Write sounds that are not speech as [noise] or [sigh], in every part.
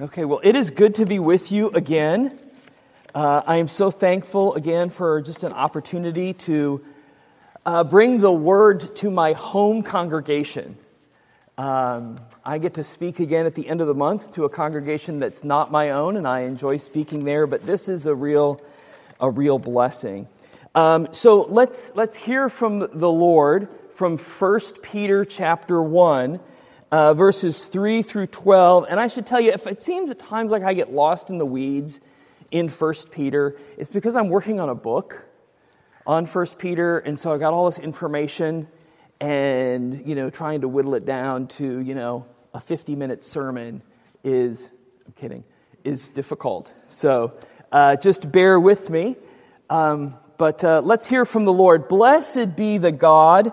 Okay, well, it is good to be with you again. Uh, I am so thankful again for just an opportunity to uh, bring the word to my home congregation. Um, I get to speak again at the end of the month to a congregation that's not my own, and I enjoy speaking there. But this is a real, a real blessing. Um, so let's let's hear from the Lord from 1 Peter chapter one uh, verses 3 through 12. And I should tell you, if it seems at times like I get lost in the weeds in 1 Peter, it's because I'm working on a book on 1 Peter. And so I got all this information and, you know, trying to whittle it down to, you know, a 50 minute sermon is, I'm kidding, is difficult. So uh, just bear with me. Um, but uh, let's hear from the Lord. Blessed be the God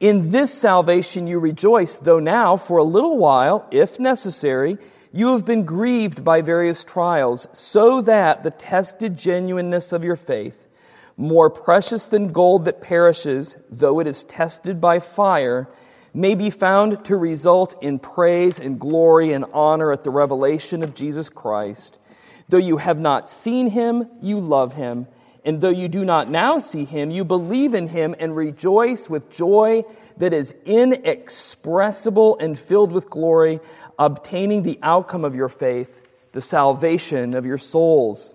In this salvation you rejoice, though now, for a little while, if necessary, you have been grieved by various trials, so that the tested genuineness of your faith, more precious than gold that perishes, though it is tested by fire, may be found to result in praise and glory and honor at the revelation of Jesus Christ. Though you have not seen him, you love him. And though you do not now see him, you believe in him and rejoice with joy that is inexpressible and filled with glory, obtaining the outcome of your faith, the salvation of your souls.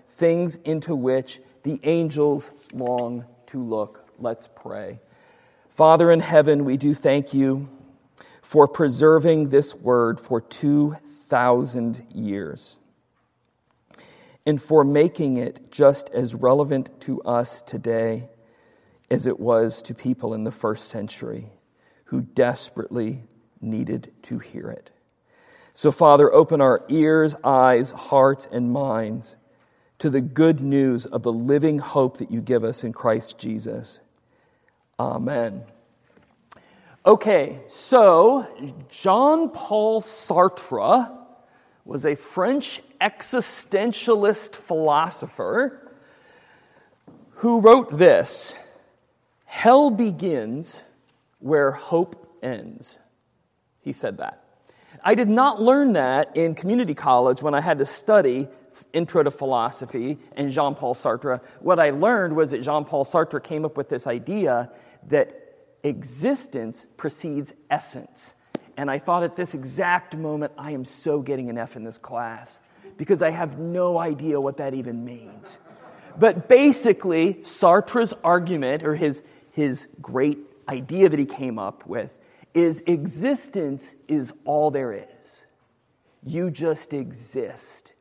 things into which the angels long to look. Let's pray. Father in heaven, we do thank you for preserving this word for 2,000 years and for making it just as relevant to us today as it was to people in the first century who desperately needed to hear it. So, Father, open our ears, eyes, hearts, and minds to the good news of the living hope that you give us in Christ Jesus. Amen. Okay, so Jean Paul Sartre was a French existentialist philosopher who wrote this Hell begins where hope ends. He said that. I did not learn that in community college when I had to study Intro to Philosophy and Jean Paul Sartre, what I learned was that Jean Paul Sartre came up with this idea that existence precedes essence. And I thought at this exact moment, I am so getting an F in this class because I have no idea what that even means. But basically, Sartre's argument, or his, his great idea that he came up with, is existence is all there is. You just exist.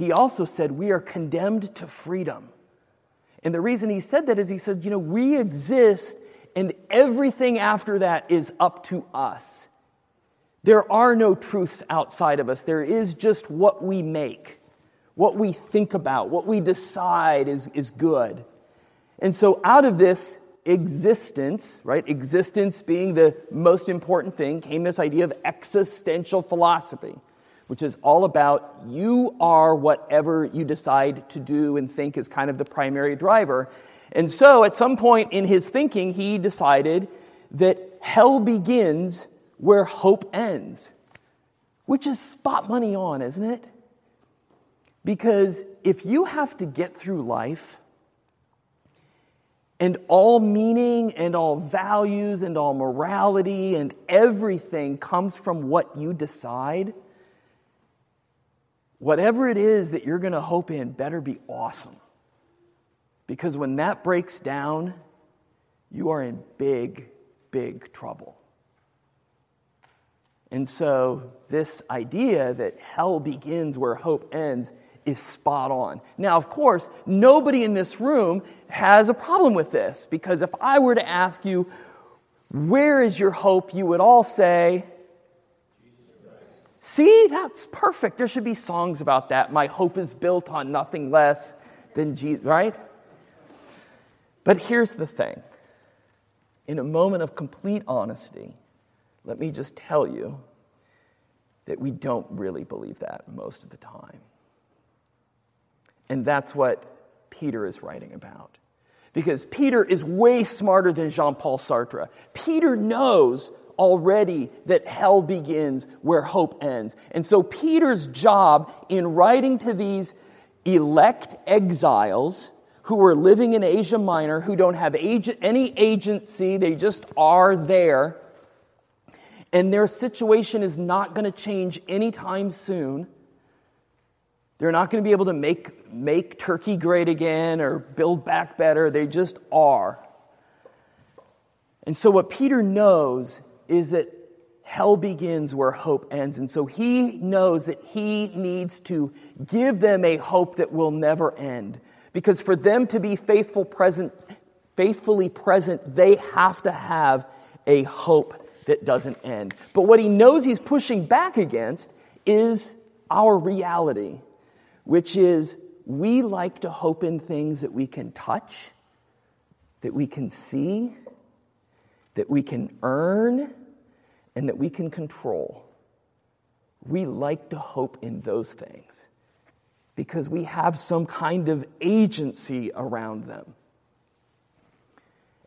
He also said we are condemned to freedom. And the reason he said that is he said, you know, we exist and everything after that is up to us. There are no truths outside of us. There is just what we make, what we think about, what we decide is, is good. And so out of this existence, right, existence being the most important thing, came this idea of existential philosophy which is all about you are whatever you decide to do and think is kind of the primary driver. And so at some point in his thinking, he decided that hell begins where hope ends, which is spot money on, isn't it? Because if you have to get through life and all meaning and all values and all morality and everything comes from what you decide, whatever it is that you're going to hope in better be awesome. Because when that breaks down, you are in big, big trouble. And so, this idea that hell begins where hope ends is spot on. Now, of course, nobody in this room has a problem with this because if I were to ask you, where is your hope? You would all say, See, that's perfect. There should be songs about that. My hope is built on nothing less than Jesus, right? But here's the thing in a moment of complete honesty, let me just tell you that we don't really believe that most of the time. And that's what Peter is writing about. Because Peter is way smarter than Jean Paul Sartre. Peter knows already that hell begins where hope ends. And so Peter's job in writing to these elect exiles who are living in Asia Minor, who don't have any agency, they just are there, and their situation is not going to change anytime soon. They're not going to be able to make, make Turkey great again or build back better. They just are. And so, what Peter knows is that hell begins where hope ends. And so, he knows that he needs to give them a hope that will never end. Because for them to be faithful present, faithfully present, they have to have a hope that doesn't end. But what he knows he's pushing back against is our reality which is we like to hope in things that we can touch, that we can see, that we can earn, and that we can control. We like to hope in those things because we have some kind of agency around them.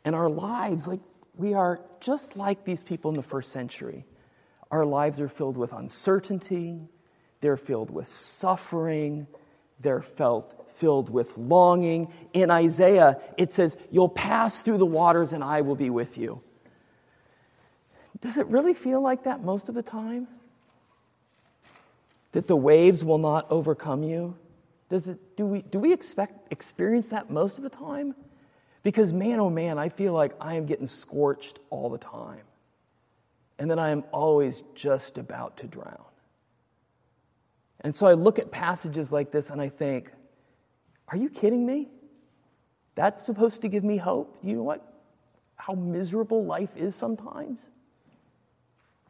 And our lives, like we are just like these people in the first century. Our lives are filled with uncertainty, they're filled with suffering. They're felt filled with longing. In Isaiah, it says, You'll pass through the waters and I will be with you. Does it really feel like that most of the time? That the waves will not overcome you? Does it, do, we, do we expect, experience that most of the time? Because, man, oh man, I feel like I am getting scorched all the time. And that I am always just about to drown. And so I look at passages like this and I think, are you kidding me? That's supposed to give me hope? You know what? How miserable life is sometimes?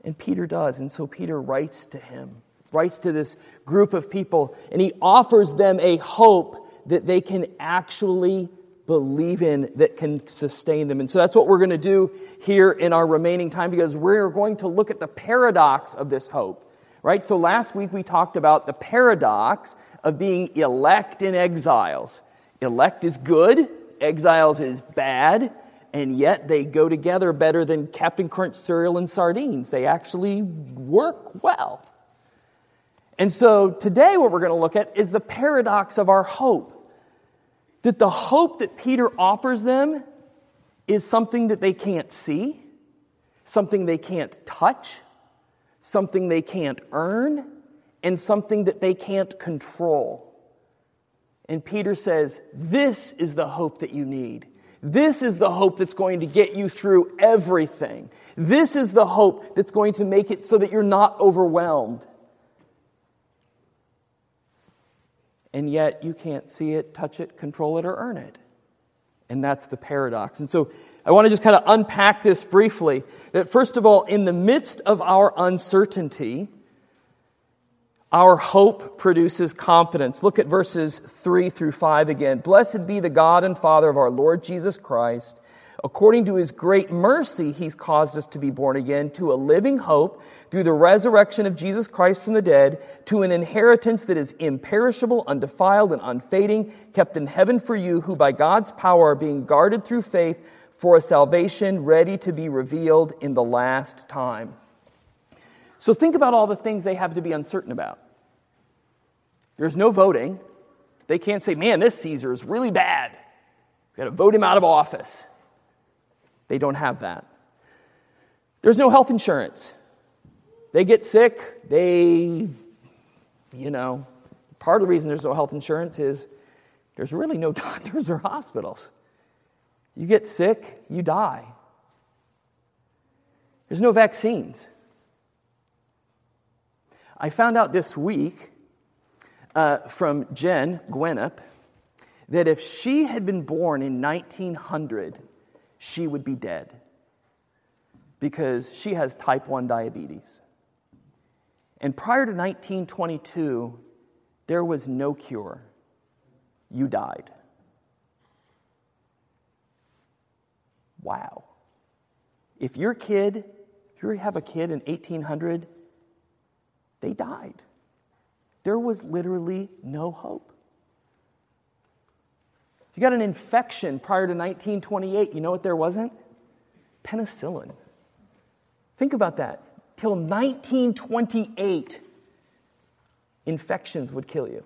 And Peter does. And so Peter writes to him, writes to this group of people, and he offers them a hope that they can actually believe in that can sustain them. And so that's what we're going to do here in our remaining time because we're going to look at the paradox of this hope right? So last week we talked about the paradox of being elect and exiles. Elect is good, exiles is bad, and yet they go together better than Captain Crunch cereal and sardines. They actually work well. And so today, what we're going to look at is the paradox of our hope. That the hope that Peter offers them is something that they can't see, something they can't touch, something they can't earn, and something that they can't control. And Peter says, This is the hope that you need. This is the hope that's going to get you through everything. This is the hope that's going to make it so that you're not overwhelmed. And yet you can't see it, touch it, control it, or earn it. And that's the paradox. And so I want to just kind of unpack this briefly. That first of all, in the midst of our uncertainty, our hope produces confidence. Look at verses 3 through 5 again. Blessed be the God and Father of our Lord Jesus Christ According to his great mercy, he's caused us to be born again to a living hope through the resurrection of Jesus Christ from the dead, to an inheritance that is imperishable, undefiled, and unfading, kept in heaven for you, who by God's power are being guarded through faith for a salvation ready to be revealed in the last time. So think about all the things they have to be uncertain about. There's no voting. They can't say, man, this Caesar is really bad. We've got to vote him out of office. They don't have that. There's no health insurance. They get sick, they, you know, part of the reason there's no health insurance is there's really no [laughs] doctors or hospitals. You get sick, you die. There's no vaccines. I found out this week uh, from Jen Gwenup that if she had been born in 1900, she would be dead because she has type 1 diabetes. And prior to 1922, there was no cure. You died. Wow. If your kid, if you have a kid in 1800, they died. There was literally no hope. If you got an infection prior to 1928, you know what there wasn't? Penicillin. Think about that. Till 1928, infections would kill you.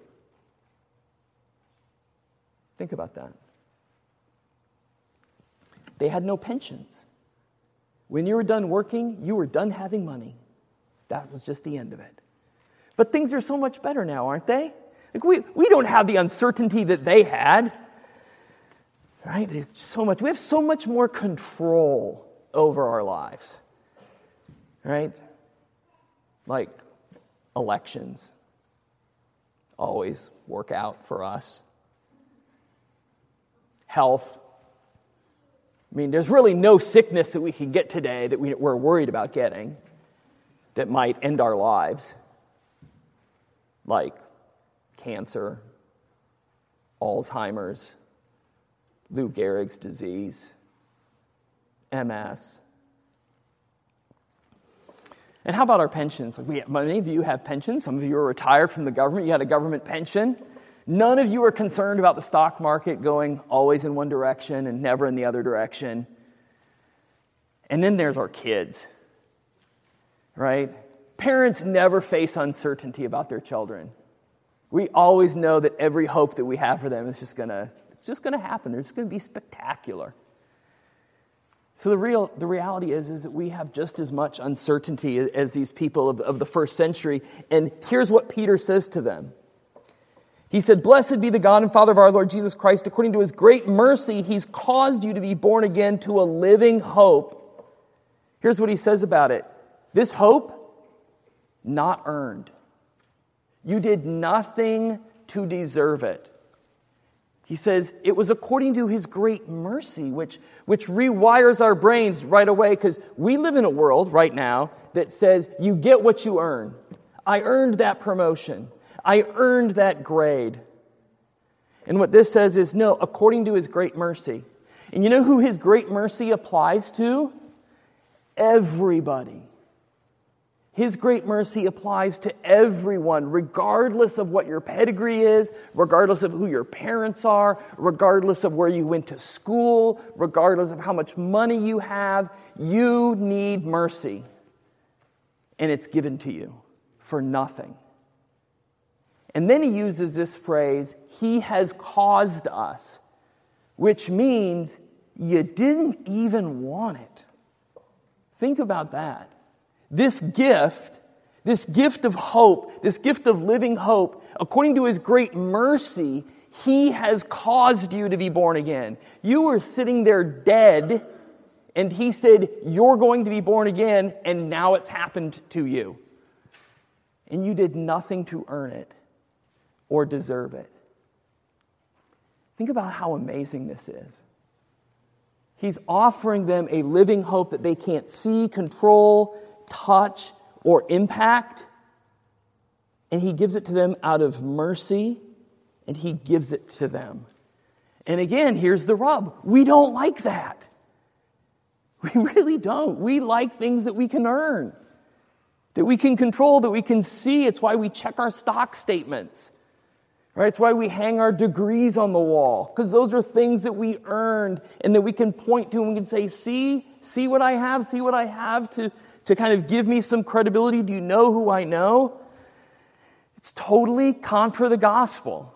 Think about that. They had no pensions. When you were done working, you were done having money. That was just the end of it. But things are so much better now, aren't they? Like we, we don't have the uncertainty that they had. Right? There's so much. We have so much more control over our lives. Right? Like elections always work out for us. Health. I mean, there's really no sickness that we can get today that we, we're worried about getting that might end our lives, like cancer, Alzheimer's, Lou Gehrig's disease, MS. And how about our pensions? Like we, many of you have pensions. Some of you are retired from the government. You had a government pension. None of you are concerned about the stock market going always in one direction and never in the other direction. And then there's our kids, right? Parents never face uncertainty about their children. We always know that every hope that we have for them is just to it's just to happen. It's to be spectacular. So the real the reality is is that we have just as much uncertainty as these people of, of the first century. And here's what Peter says to them. He said, Blessed be the God and Father of our Lord Jesus Christ. According to his great mercy, he's caused you to be born again to a living hope. Here's what he says about it this hope, not earned. You did nothing to deserve it. He says it was according to his great mercy, which, which rewires our brains right away because we live in a world right now that says you get what you earn. I earned that promotion. I earned that grade. And what this says is no, according to his great mercy. And you know who his great mercy applies to? Everybody. His great mercy applies to everyone, regardless of what your pedigree is, regardless of who your parents are, regardless of where you went to school, regardless of how much money you have. You need mercy. And it's given to you for nothing. And then he uses this phrase, He has caused us, which means you didn't even want it. Think about that. This gift, this gift of hope, this gift of living hope, according to his great mercy, he has caused you to be born again. You were sitting there dead, and he said, You're going to be born again, and now it's happened to you. And you did nothing to earn it or deserve it. Think about how amazing this is. He's offering them a living hope that they can't see, control, touch, or impact. And he gives it to them out of mercy, and he gives it to them. And again, here's the rub we don't like that. [laughs] We really don't. We like things that we can earn, that we can control, that we can see. It's why we check our stock statements. Right? It's why we hang our degrees on the wall, because those are things that we earned and that we can point to and we can say, see, see what I have, see what I have to, to kind of give me some credibility? Do you know who I know? It's totally contra the gospel.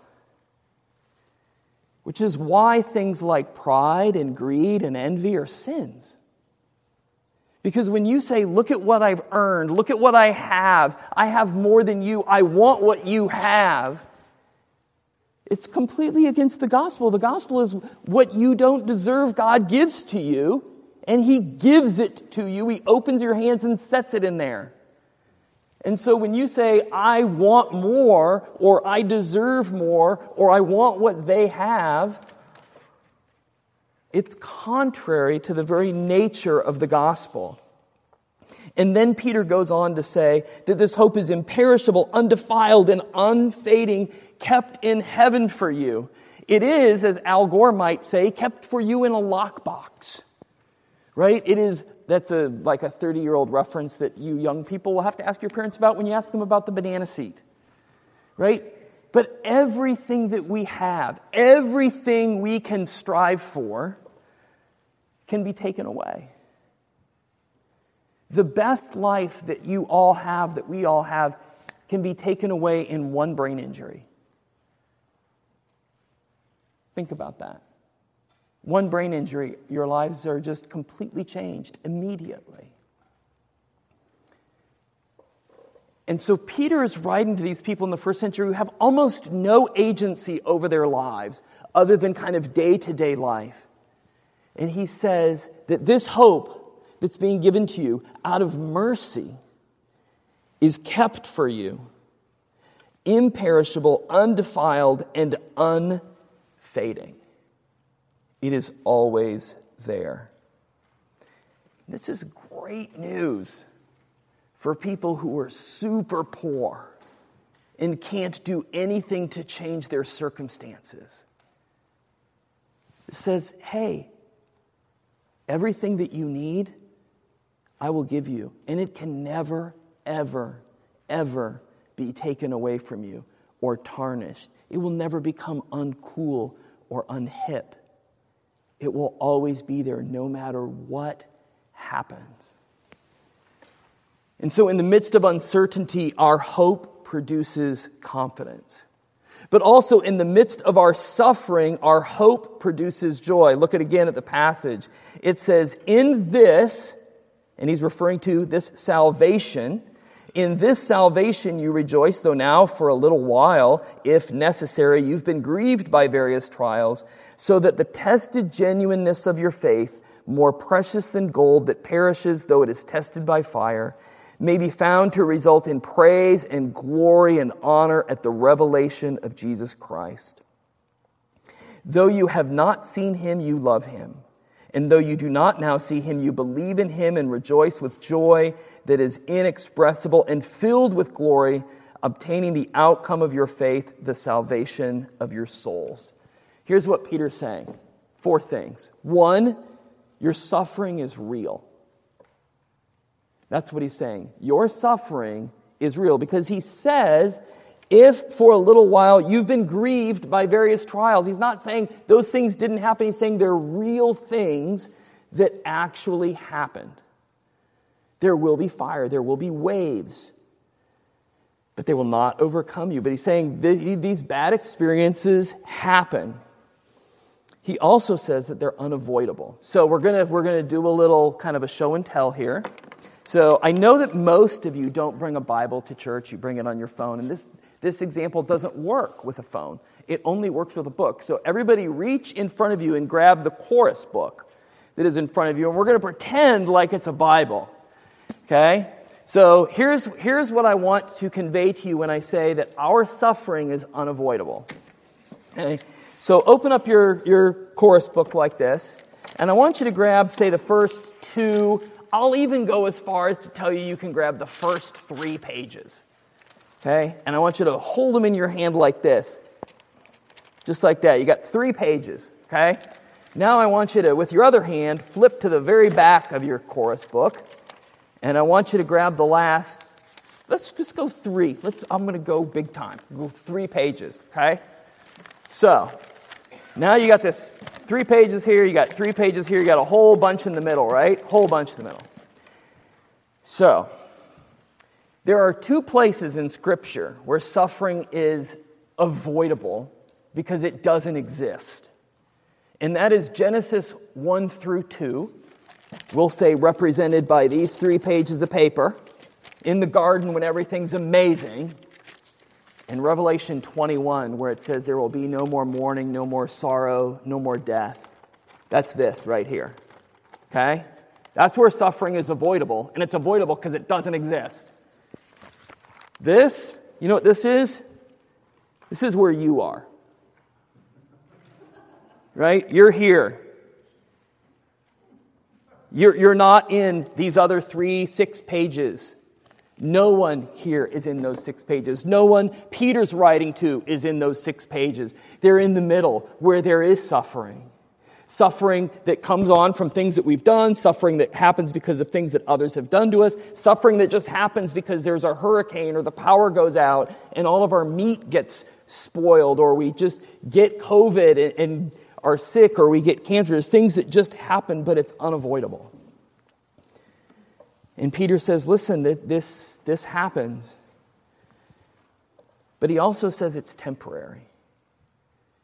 Which is why things like pride and greed and envy are sins. Because when you say, Look at what I've earned, look at what I have, I have more than you, I want what you have, It's completely against the gospel. The gospel is what you don't deserve, God gives to you, and He gives it to you. He opens your hands and sets it in there. And so when you say, I want more, or I deserve more, or I want what they have, it's contrary to the very nature of the gospel. And then Peter goes on to say that this hope is imperishable, undefiled, and unfading, kept in heaven for you. It is, as Al Gore might say, kept for you in a lockbox. Right? It is, that's a, like a 30 year old reference that you young people will have to ask your parents about when you ask them about the banana seat. Right? But everything that we have, everything we can strive for, can be taken away. The best life that you all have, that we all have, can be taken away in one brain injury. Think about that. One brain injury, your lives are just completely changed immediately. And so Peter is writing to these people in the first century who have almost no agency over their lives other than kind of day to day life. And he says that this hope that's being given to you out of mercy is kept for you, imperishable, undefiled, and unfading. It is always there. This is great news for people who are super poor and can't do anything to change their circumstances. It says, hey, Everything that you need, I will give you. And it can never, ever, ever be taken away from you or tarnished. It will never become uncool or unhip. It will always be there no matter what happens. And so, in the midst of uncertainty, our hope produces confidence. But also in the midst of our suffering, our hope produces joy. Look at again at the passage. It says, in this, and he's referring to this salvation, in this salvation you rejoice, though now for a little while, if necessary, you've been grieved by various trials, so that the tested genuineness of your faith, more precious than gold that perishes though it is tested by fire, may be found to result in praise and glory and honor at the revelation of Jesus Christ. Though you have not seen him, you love him. And though you do not now see him, you believe in him and rejoice with joy that is inexpressible and filled with glory, obtaining the outcome of your faith, the salvation of your souls. Here's what Peter's saying four things. One, your suffering is real. That's what he's saying. Your suffering is real because he says, if for a little while you've been grieved by various trials, he's not saying those things didn't happen. He's saying they're real things that actually happened. There will be fire, there will be waves, but they will not overcome you. But he's saying these bad experiences happen. He also says that they're unavoidable. So we're going to we're going to do a little kind of a show and tell here. So I know that most of you don't bring a Bible to church, you bring it on your phone, and this, this example doesn't work with a phone. It only works with a book. So everybody reach in front of you and grab the chorus book that is in front of you, and we're going to pretend like it's a Bible. Okay? So here's, here's what I want to convey to you when I say that our suffering is unavoidable. Okay? So open up your, your chorus book like this, and I want you to grab, say, the first two I'll even go as far as to tell you you can grab the first three pages. Okay? And I want you to hold them in your hand like this. Just like that. You got three pages. Okay? Now I want you to, with your other hand, flip to the very back of your chorus book. And I want you to grab the last, let's just go three. Let's, I'm going to go big time. Go three pages. Okay? So, now you got this three pages here, you got three pages here, you got a whole bunch in the middle, right? Whole bunch in the middle. So, there are two places in Scripture where suffering is avoidable because it doesn't exist. And that is Genesis 1 through 2. We'll say represented by these three pages of paper in the garden when everything's amazing. in Revelation 21, where it says there will be no more mourning, no more sorrow, no more death. That's this right here. Okay? That's where suffering is avoidable, and it's avoidable because it doesn't exist. This, you know what this is? This is where you are. Right? You're here. You're, you're not in these other three, six pages. No one here is in those six pages. No one Peter's writing to is in those six pages. They're in the middle where there is suffering. Suffering that comes on from things that we've done, suffering that happens because of things that others have done to us, suffering that just happens because there's a hurricane or the power goes out and all of our meat gets spoiled or we just get COVID and, are sick or we get cancer. There's things that just happen, but it's unavoidable. And Peter says, listen, this, this happens. But he also says it's temporary,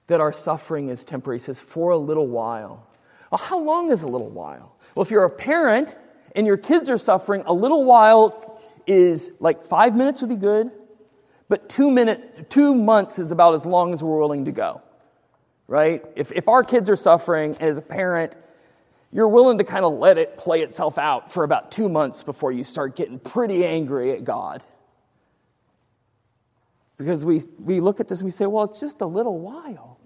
that our suffering is temporary. He says, for a little while. Well, how long is a little while? Well, if you're a parent and your kids are suffering, a little while is like five minutes would be good, but two, minute, two months is about as long as we're willing to go right? If, if our kids are suffering as a parent, you're willing to kind of let it play itself out for about two months before you start getting pretty angry at God. Because we, we look at this and we say, well, it's just a little while.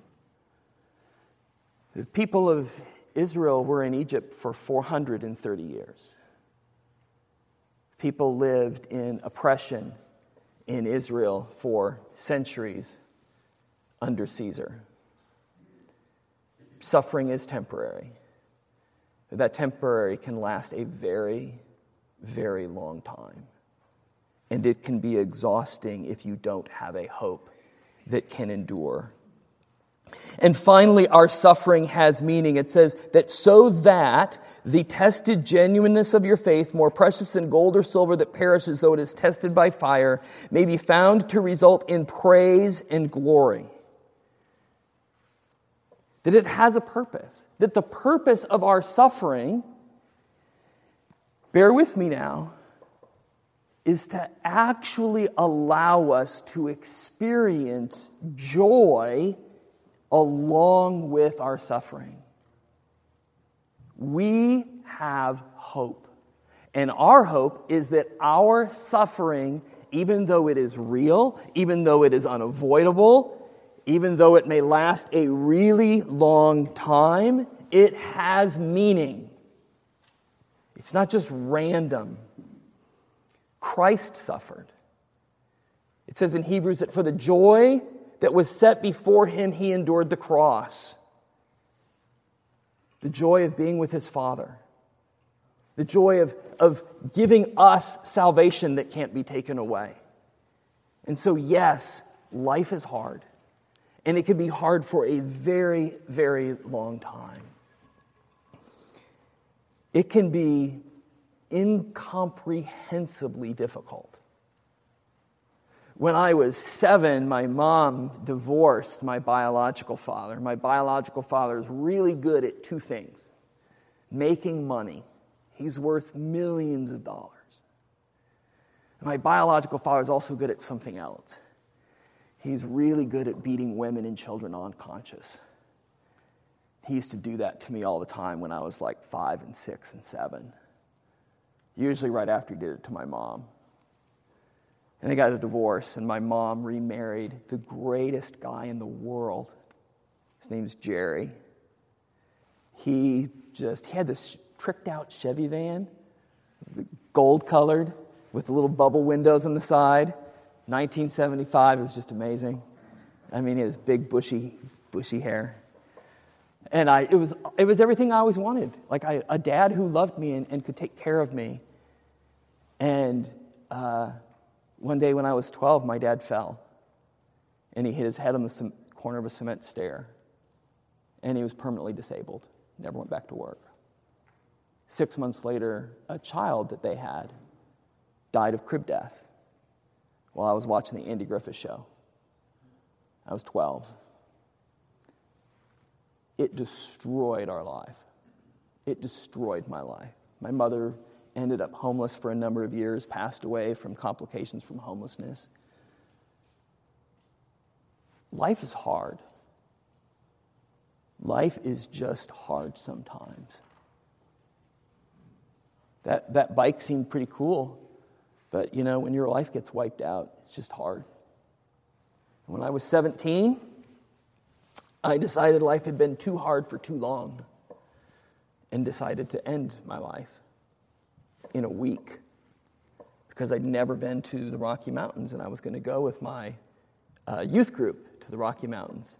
The people of Israel were in Egypt for 430 years. People lived in oppression in Israel for centuries under Caesar suffering is temporary. That temporary can last a very, very long time. And it can be exhausting if you don't have a hope that can endure. And finally, our suffering has meaning. It says that so that the tested genuineness of your faith, more precious than gold or silver that perishes though it is tested by fire, may be found to result in praise and glory that it has a purpose, that the purpose of our suffering, bear with me now, is to actually allow us to experience joy along with our suffering. We have hope. And our hope is that our suffering, even though it is real, even though it is unavoidable, even though it may last a really long time, it has meaning. It's not just random. Christ suffered. It says in Hebrews that for the joy that was set before him, he endured the cross. The joy of being with his Father. The joy of, of giving us salvation that can't be taken away. And so, yes, life is hard. And it can be hard for a very, very long time. It can be incomprehensibly difficult. When I was seven, my mom divorced my biological father. My biological father is really good at two things making money, he's worth millions of dollars. My biological father is also good at something else He's really good at beating women and children unconscious. He used to do that to me all the time when I was like five and six and seven. Usually right after he did it to my mom. And they got a divorce, and my mom remarried the greatest guy in the world. His name's Jerry. He just he had this tricked out Chevy van, gold colored, with the little bubble windows on the side. 1975 was just amazing. I mean, he has big, bushy, bushy hair. And I, it, was, it was everything I always wanted. Like I, a dad who loved me and, and could take care of me. And uh, one day when I was 12, my dad fell. And he hit his head on the corner of a cement stair. And he was permanently disabled, never went back to work. Six months later, a child that they had died of crib death while I was watching the Andy Griffith show. I was 12. It destroyed our life. It destroyed my life. My mother ended up homeless for a number of years, passed away from complications from homelessness. life is hard. Life is just hard sometimes. That, that bike seemed pretty cool, but you know, when your life gets wiped out, it's just hard. When I was 17, I decided life had been too hard for too long and decided to end my life in a week because I'd never been to the Rocky Mountains and I was going to go with my uh, youth group to the Rocky Mountains.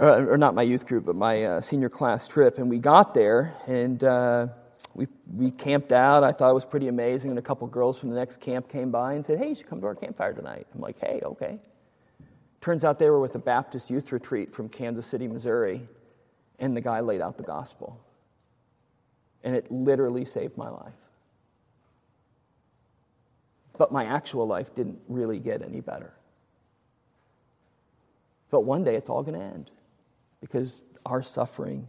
Uh, or not my youth group, but my uh, senior class trip. And we got there and uh, we, we camped out. I thought it was pretty amazing. And a couple girls from the next camp came by and said, Hey, you should come to our campfire tonight. I'm like, Hey, okay. Turns out they were with a Baptist youth retreat from Kansas City, Missouri. And the guy laid out the gospel. And it literally saved my life. But my actual life didn't really get any better. But one day it's all going to end because our suffering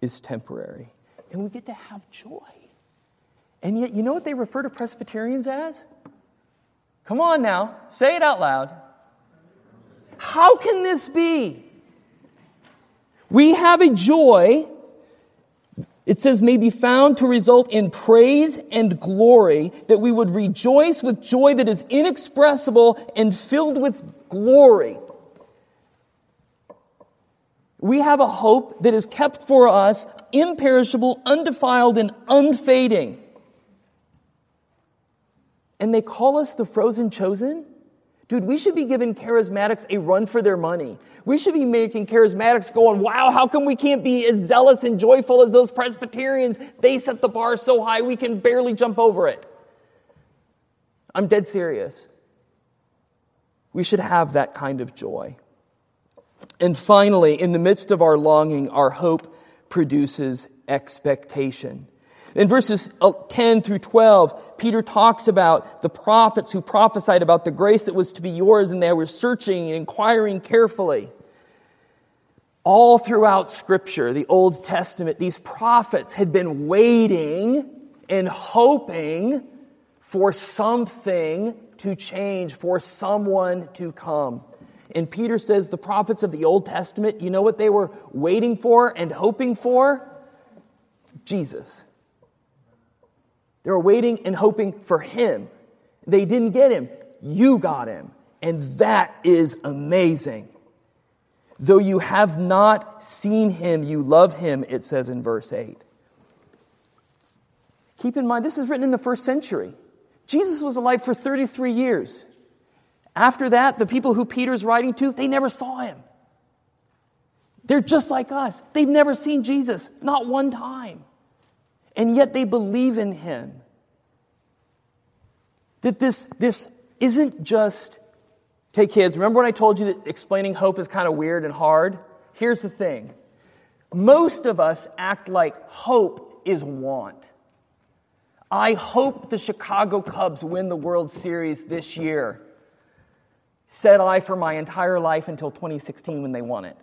is temporary and we get to have joy. And yet, you know what they refer to Presbyterians as? Come on now, say it out loud. How can this be? We have a joy, it says, may be found to result in praise and glory, that we would rejoice with joy that is inexpressible and filled with glory. We have a hope that is kept for us imperishable, undefiled, and unfading. And they call us the frozen chosen? Dude, we should be giving charismatics a run for their money. We should be making charismatics going, wow, how come we can't be as zealous and joyful as those Presbyterians? They set the bar so high we can barely jump over it. I'm dead serious. We should have that kind of joy. And finally, in the midst of our longing, our hope produces expectation. In verses uh, 10 through 12, Peter talks about the prophets who prophesied about the grace that was to be yours, and they were searching and inquiring carefully. All throughout Scripture, the Old Testament, these prophets had been waiting and hoping for something to change, for someone to come. And Peter says the prophets of the Old Testament, you know what they were waiting for and hoping for? Jesus. They were waiting and hoping for him. They didn't get him. You got him. And that is amazing. Though you have not seen him, you love him, it says in verse 8. Keep in mind, this is written in the first century. Jesus was alive for 33 years. After that, the people who Peter's writing to, they never saw him. They're just like us. They've never seen Jesus, not one time and yet they believe in him. That this, this isn't just, okay, kids, remember when I told you that explaining hope is kind of weird and hard? Here's the thing most of us act like hope is want. I hope the Chicago Cubs win the World Series this year. Said I for my entire life until 2016 when they won it.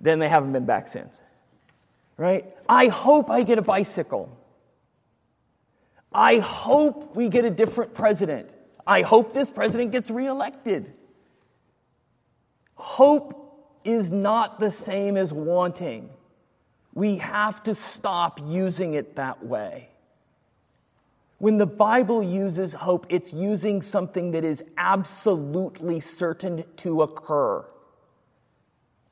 then they haven't been back since right? I hope I get a bicycle. I hope we get a different president. I hope this president gets reelected. Hope is not the same as wanting. We have to stop using it that way. When the Bible uses hope, it's using something that is absolutely certain to occur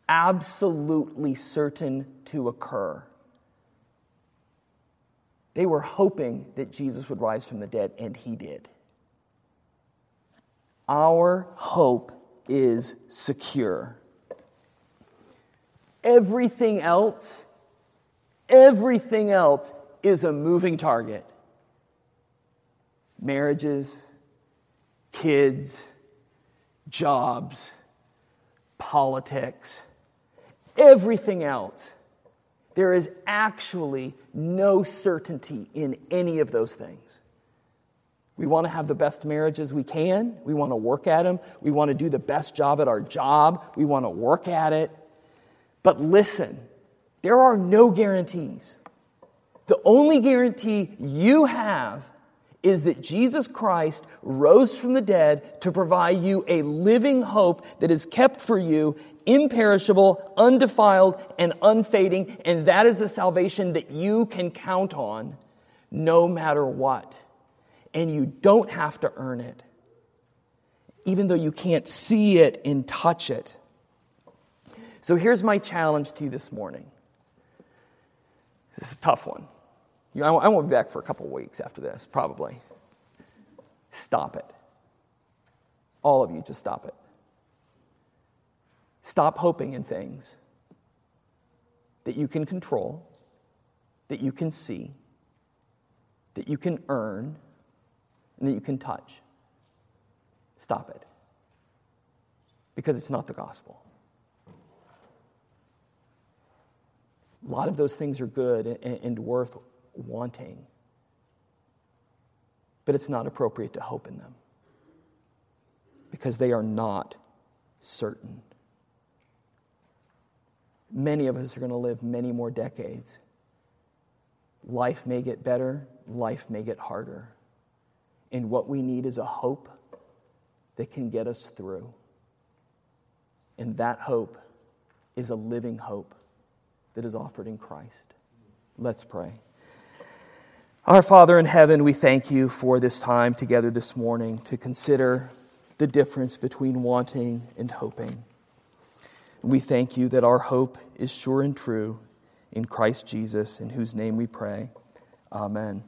absolutely certain to occur. They were hoping that Jesus would rise from the dead, and he did. Our hope is secure. Everything else, everything else is a moving target. Marriages, kids, jobs, politics, everything else. There is actually no certainty in any of those things. We want to have the best marriages we can. We want to work at them. We want to do the best job at our job. We want to work at it. But listen, there are no guarantees. The only guarantee you have is that Jesus Christ rose from the dead to provide you a living hope that is kept for you, imperishable, undefiled, and unfading. And that is a salvation that you can count on no matter what. And you don't have to earn it, even though you can't see it and touch it. So here's my challenge to you this morning. This is a tough one. You know, I won't be back for a couple weeks after this, probably. Stop it. All of you, just stop it. Stop hoping in things that you can control, that you can see, that you can earn, and that you can touch. Stop it. Because it's not the gospel. A lot of those things are good and, worth wanting, but it's not appropriate to hope in them because they are not certain. Many of us are going to live many more decades. Life may get better, life may get harder. And what we need is a hope that can get us through. And that hope is a living hope that is offered in Christ. Let's pray. Our Father in heaven, we thank you for this time together this morning to consider the difference between wanting and hoping. And we thank you that our hope is sure and true in Christ Jesus, in whose name we pray. Amen.